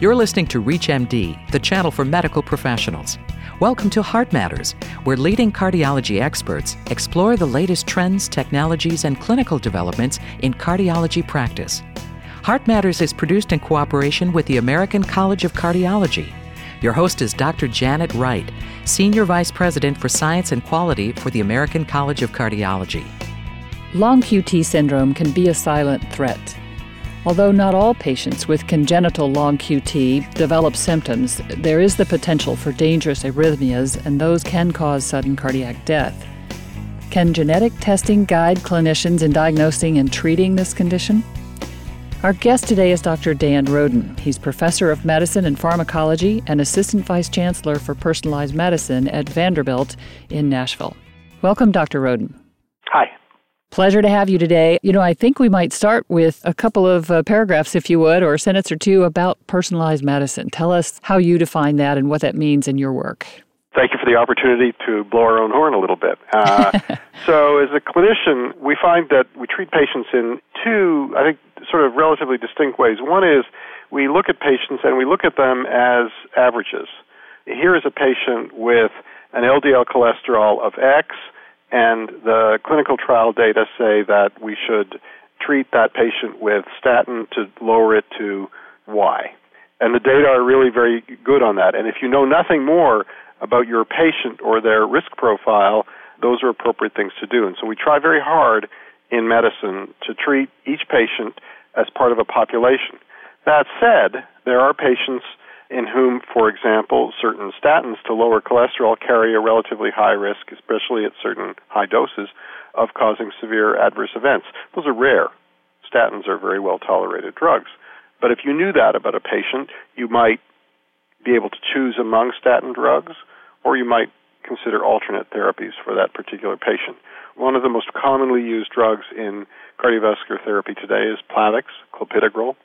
You're listening to ReachMD, the channel for medical professionals. Welcome to Heart Matters, where leading cardiology experts explore the latest trends, technologies, and clinical developments in cardiology practice. Heart Matters is produced in cooperation with the American College of Cardiology. Your host is Dr. Janet Wright, Senior Vice President for Science and Quality for the American College of Cardiology. Long QT syndrome can be a silent threat. Although not all patients with congenital long QT develop symptoms, there is the potential for dangerous arrhythmias, and those can cause sudden cardiac death. Can genetic testing guide clinicians in diagnosing and treating this condition? Our guest today is Dr. Dan Roden. He's professor of medicine and pharmacology and assistant vice chancellor for personalized medicine at Vanderbilt in Nashville. Welcome, Dr. Roden. Hi. Pleasure to have you today. You know, I think we might start with a couple of uh, paragraphs, if you would, or a sentence or two about personalized medicine. Tell us how you define that and what that means in your work. Thank you for the opportunity to blow our own horn a little bit. Uh, so, as a clinician, we find that we treat patients in two, I think, sort of relatively distinct ways. One is we look at patients and we look at them as averages. Here is a patient with an LDL cholesterol of X, and the clinical trial data say that we should treat that patient with statin to lower it to Y. And the data are really very good on that. And if you know nothing more about your patient or their risk profile, those are appropriate things to do. And so we try very hard in medicine to treat each patient as part of a population. That said, there are patients in whom, for example, certain statins to lower cholesterol carry a relatively high risk, especially at certain high doses, of causing severe adverse events. Those are rare. Statins are very well tolerated drugs. But if you knew that about a patient, you might be able to choose among statin drugs, or you might consider alternate therapies for that particular patient. One of the most commonly used drugs in cardiovascular therapy today is Plavix, clopidogrel.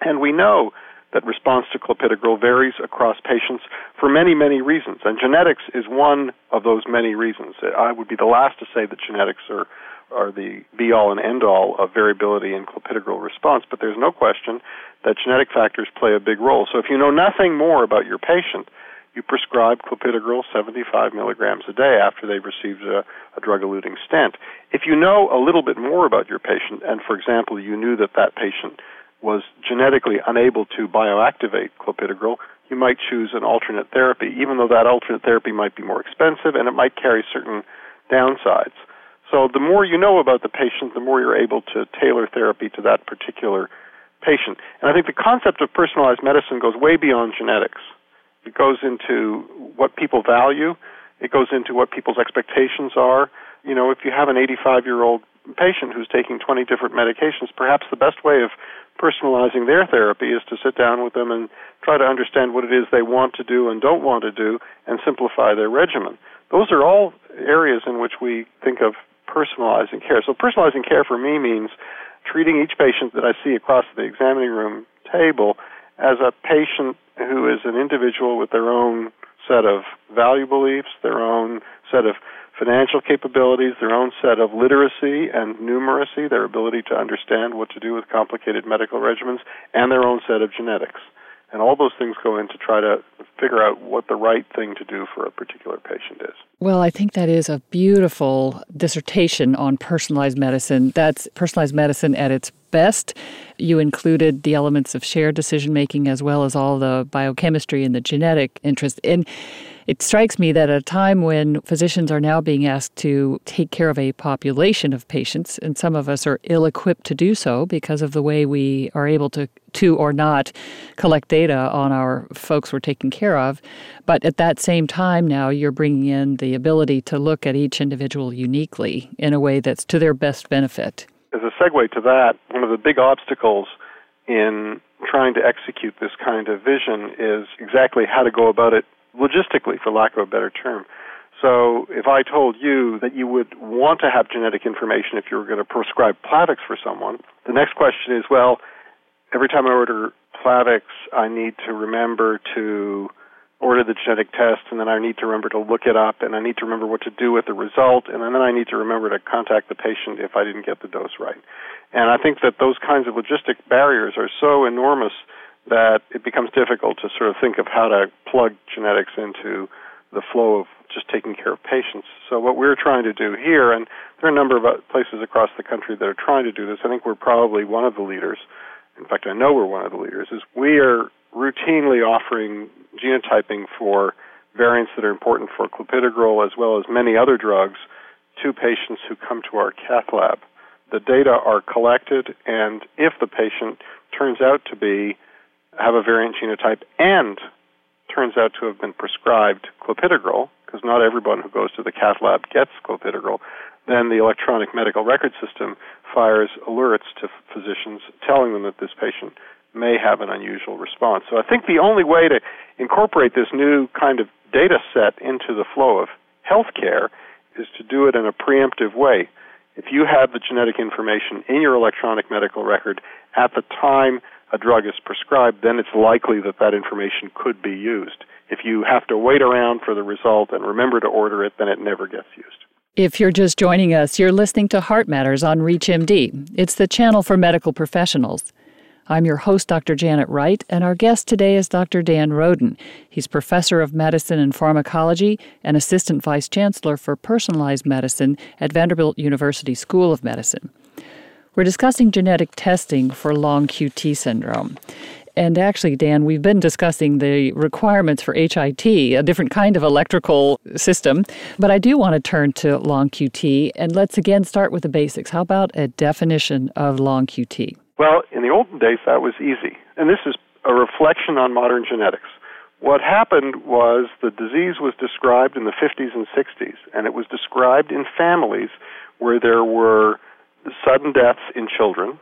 And we know that response to clopidogrel varies across patients for many, many reasons. And genetics is one of those many reasons. I would be the last to say that genetics are, are the be all and end all of variability in clopidogrel response, but there's no question that genetic factors play a big role. So if you know nothing more about your patient, you prescribe clopidogrel 75 milligrams a day after they've received a, a drug-eluting stent. If you know a little bit more about your patient, and for example, you knew that that patient was genetically unable to bioactivate clopidogrel, you might choose an alternate therapy, even though that alternate therapy might be more expensive and it might carry certain downsides. So the more you know about the patient, the more you're able to tailor therapy to that particular patient. And I think the concept of personalized medicine goes way beyond genetics. It goes into what people value. It goes into what people's expectations are. You know, if you have an 85 year old patient who's taking 20 different medications, perhaps the best way of personalizing their therapy is to sit down with them and try to understand what it is they want to do and don't want to do and simplify their regimen. Those are all areas in which we think of personalizing care. So personalizing care for me means treating each patient that I see across the examining room table as a patient who is an individual with their own set of value beliefs, their own set of financial capabilities, their own set of literacy and numeracy, their ability to understand what to do with complicated medical regimens, and their own set of genetics. And all those things go in to try to figure out what the right thing to do for a particular patient is. Well, I think that is a beautiful dissertation on personalized medicine. That's personalized medicine at its best. You included the elements of shared decision making as well as all the biochemistry and the genetic interest. And it strikes me that at a time when physicians are now being asked to take care of a population of patients, and some of us are ill equipped to do so because of the way we are able to, to or not collect data on our folks we're taking care of. But at that same time, now you're bringing in the ability to look at each individual uniquely in a way that's to their best benefit. As a segue to that, one of the big obstacles in trying to execute this kind of vision is exactly how to go about it logistically, for lack of a better term. So if I told you that you would want to have genetic information if you were going to prescribe Plavix for someone, the next question is, well, every time I order Plavix, I need to remember to order the genetic test, and then I need to remember to look it up, and I need to remember what to do with the result, and then I need to remember to contact the patient if I didn't get the dose right. And I think that those kinds of logistic barriers are so enormous that it becomes difficult to sort of think of how to plug genetics into the flow of just taking care of patients. So what we're trying to do here, and there are a number of places across the country that are trying to do this. I think we're probably one of the leaders. In fact, I know we're one of the leaders. Is we are routinely offering genotyping for variants that are important for clopidogrel as well as many other drugs to patients who come to our cath lab. The data are collected, and if the patient turns out to be have a variant genotype and turns out to have been prescribed clopidogrel, because not everyone who goes to the cath lab gets clopidogrel, then the electronic medical record system fires alerts to physicians telling them that this patient may have an unusual response. So I think the only way to incorporate this new kind of data set into the flow of healthcare is to do it in a preemptive way. If you have the genetic information in your electronic medical record at the time a drug is prescribed, then it's likely that that information could be used. If you have to wait around for the result and remember to order it, then it never gets used. If you're just joining us, you're listening to Heart Matters on ReachMD. It's the channel for medical professionals. I'm your host, Dr. Janet Wright, and our guest today is Dr. Dan Roden. He's professor of medicine and pharmacology and assistant vice chancellor for personalized medicine at Vanderbilt University School of Medicine. We're discussing genetic testing for long QT syndrome. And actually, Dan, we've been discussing the requirements for HIT, a different kind of electrical system. But I do want to turn to long QT, and let's again start with the basics. How about a definition of long QT? Well, in the olden days, that was easy. And this is a reflection on modern genetics. What happened was the disease was described in the 50s and 60s, and it was described in families where there were sudden deaths in children,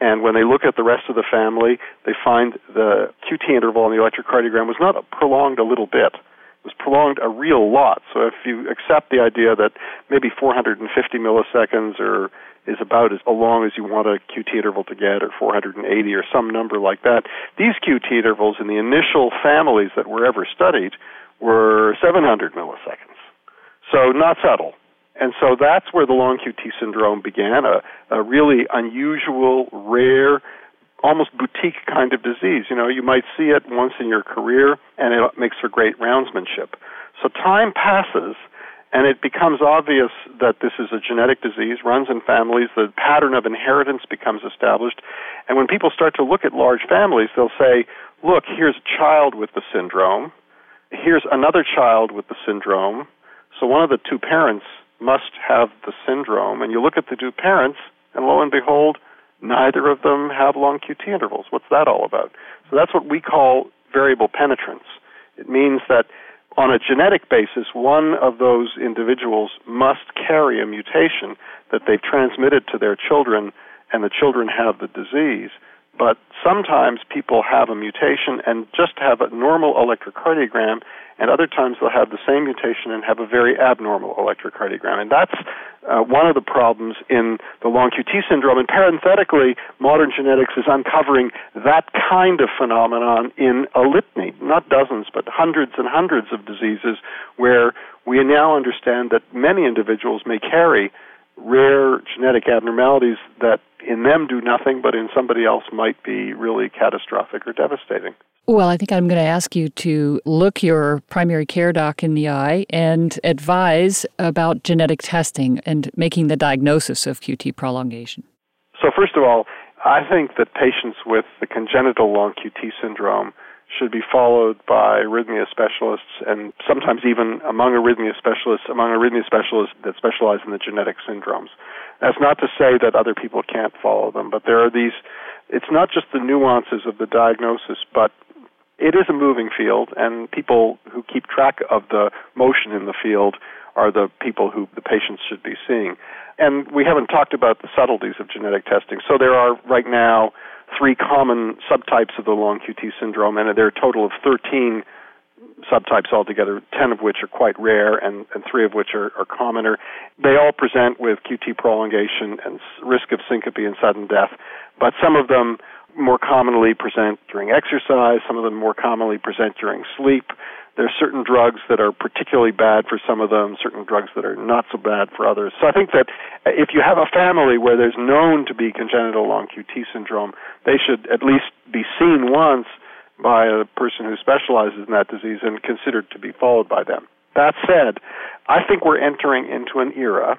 and when they look at the rest of the family, they find the QT interval on the electrocardiogram was not prolonged a little bit. It was prolonged a real lot. So if you accept the idea that maybe 450 milliseconds or is about as long as you want a QT interval to get, or 480, or some number like that. These QT intervals in the initial families that were ever studied were 700 milliseconds. So not subtle. And so that's where the long QT syndrome began, a, a really unusual, rare, almost boutique kind of disease. You know, you might see it once in your career, and it makes for great roundsmanship. So time passes, and it becomes obvious that this is a genetic disease, runs in families, the pattern of inheritance becomes established. And when people start to look at large families, they'll say, look, here's a child with the syndrome, here's another child with the syndrome. So one of the two parents must have the syndrome. And you look at the two parents, and lo and behold, neither of them have long QT intervals. What's that all about? So that's what we call variable penetrance. It means that on a genetic basis, one of those individuals must carry a mutation that they've transmitted to their children, and the children have the disease. But sometimes people have a mutation and just have a normal electrocardiogram, and other times they'll have the same mutation and have a very abnormal electrocardiogram. And that's uh, one of the problems in the long QT syndrome. And parenthetically, modern genetics is uncovering that kind of phenomenon in a litany, not dozens, but hundreds and hundreds of diseases where we now understand that many individuals may carry rare genetic abnormalities that in them do nothing, but in somebody else might be really catastrophic or devastating. Well, I think I'm going to ask you to look your primary care doc in the eye and advise about genetic testing and making the diagnosis of QT prolongation. So, first of all, I think that patients with the congenital long QT syndrome should be followed by arrhythmia specialists and sometimes even among arrhythmia specialists, among arrhythmia specialists that specialize in the genetic syndromes. That's not to say that other people can't follow them, but there are these, it's not just the nuances of the diagnosis, but it is a moving field, and people who keep track of the motion in the field are the people who the patients should be seeing. And we haven't talked about the subtleties of genetic testing. So there are right now three common subtypes of the long QT syndrome, and there are a total of 13 subtypes altogether, 10 of which are quite rare and, and three of which are, are commoner. They all present with QT prolongation and risk of syncope and sudden death, but some of them more commonly present during exercise, some of them more commonly present during sleep. There are certain drugs that are particularly bad for some of them, certain drugs that are not so bad for others. So I think that uh, if you have a family where there's known to be congenital long QT syndrome, they should at least be seen once by a person who specializes in that disease and considered to be followed by them. That said, I think we're entering into an era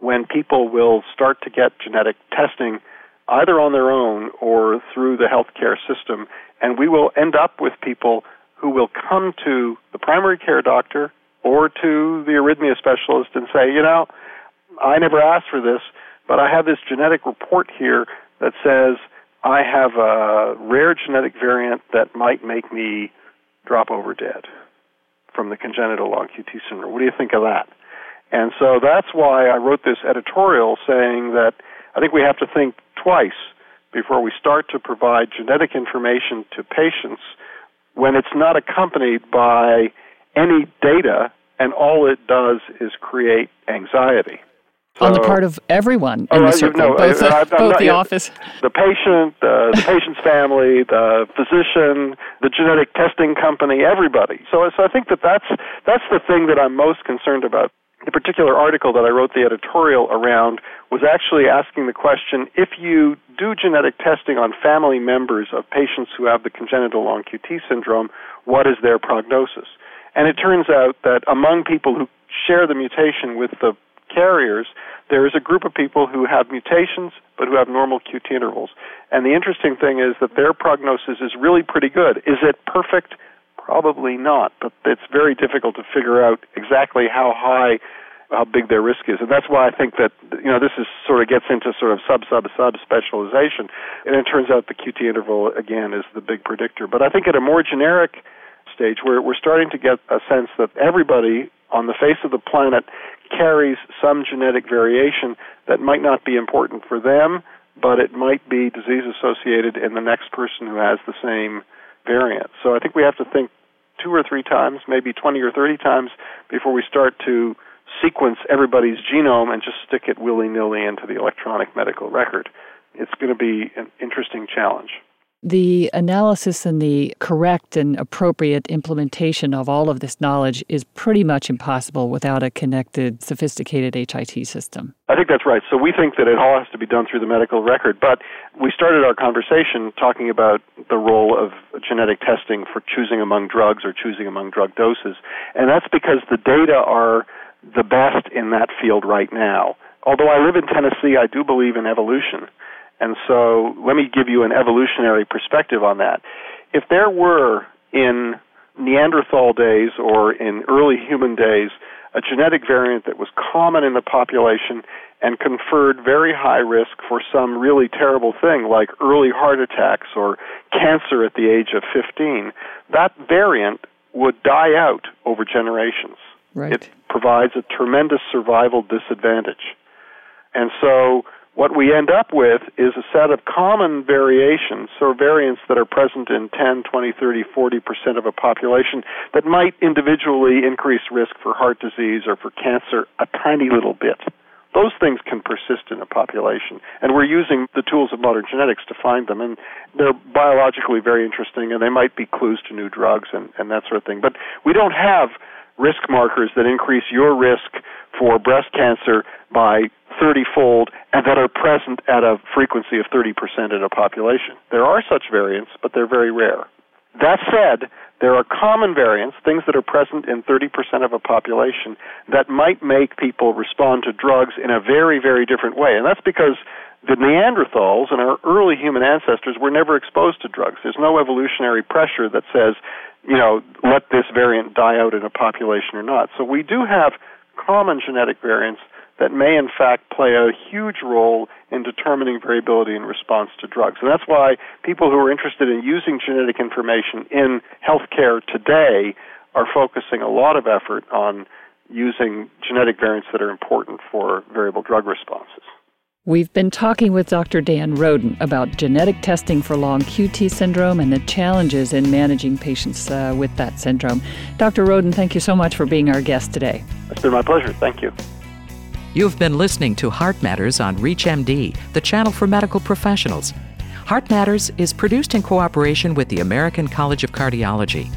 when people will start to get genetic testing either on their own or through the healthcare system, and we will end up with people who will come to the primary care doctor or to the arrhythmia specialist and say, you know, I never asked for this, but I have this genetic report here that says I have a rare genetic variant that might make me drop over dead from the congenital long QT syndrome. What do you think of that? And so that's why I wrote this editorial saying that I think we have to think twice before we start to provide genetic information to patients when it's not accompanied by any data and all it does is create anxiety. So, on the part of everyone in the circle, no, both, I, both not, the yeah, office, the patient, uh, the patient's family, the physician, the genetic testing company, everybody. So, so I think that that's that's the thing that I'm most concerned about. The particular article that I wrote the editorial around was actually asking the question: if you do genetic testing on family members of patients who have the congenital long QT syndrome, what is their prognosis? And it turns out that among people who share the mutation with the carriers, there is a group of people who have mutations but who have normal QT intervals. And the interesting thing is that their prognosis is really pretty good. Is it perfect? Probably not, but it's very difficult to figure out exactly how high how big their risk is. And that's why I think that you know this is sort of gets into sort of sub sub sub specialization. And it turns out the QT interval again is the big predictor. But I think at a more generic stage where we're starting to get a sense that everybody on the face of the planet carries some genetic variation that might not be important for them, but it might be disease associated in the next person who has the same variant. So I think we have to think two or three times, maybe 20 or 30 times, before we start to sequence everybody's genome and just stick it willy nilly into the electronic medical record. It's going to be an interesting challenge the analysis and the correct and appropriate implementation of all of this knowledge is pretty much impossible without a connected, sophisticated HIT system. I think that's right. So we think that it all has to be done through the medical record. But we started our conversation talking about the role of genetic testing for choosing among drugs or choosing among drug doses. And that's because the data are the best in that field right now. Although I live in Tennessee, I do believe in evolution. And so let me give you an evolutionary perspective on that. If there were in Neanderthal days or in early human days a genetic variant that was common in the population and conferred very high risk for some really terrible thing like early heart attacks or cancer at the age of 15, that variant would die out over generations. Right. It provides a tremendous survival disadvantage. And so what we end up with is a set of common variations, or variants that are present in 10, 20, 30, 40% of a population that might individually increase risk for heart disease or for cancer a tiny little bit. Those things can persist in a population, and we're using the tools of modern genetics to find them, and they're biologically very interesting, and they might be clues to new drugs and, and that sort of thing. But we don't have risk markers that increase your risk for breast cancer by 30 fold and that are present at a frequency of 30% in a population. There are such variants, but they're very rare. That said, there are common variants, things that are present in 30% of a population, that might make people respond to drugs in a very, very different way. And that's because the Neanderthals and our early human ancestors were never exposed to drugs. There's no evolutionary pressure that says, you know, let this variant die out in a population or not. So we do have common genetic variants that may in fact play a huge role in determining variability in response to drugs. And that's why people who are interested in using genetic information in healthcare today are focusing a lot of effort on using genetic variants that are important for variable drug responses. We've been talking with Dr. Dan Roden about genetic testing for long QT syndrome and the challenges in managing patients uh, with that syndrome. Dr. Roden, thank you so much for being our guest today. It's been my pleasure. Thank you. You've been listening to Heart Matters on ReachMD, the channel for medical professionals. Heart Matters is produced in cooperation with the American College of Cardiology.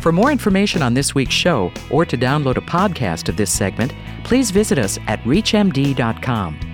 For more information on this week's show or to download a podcast of this segment, please visit us at ReachMD.com.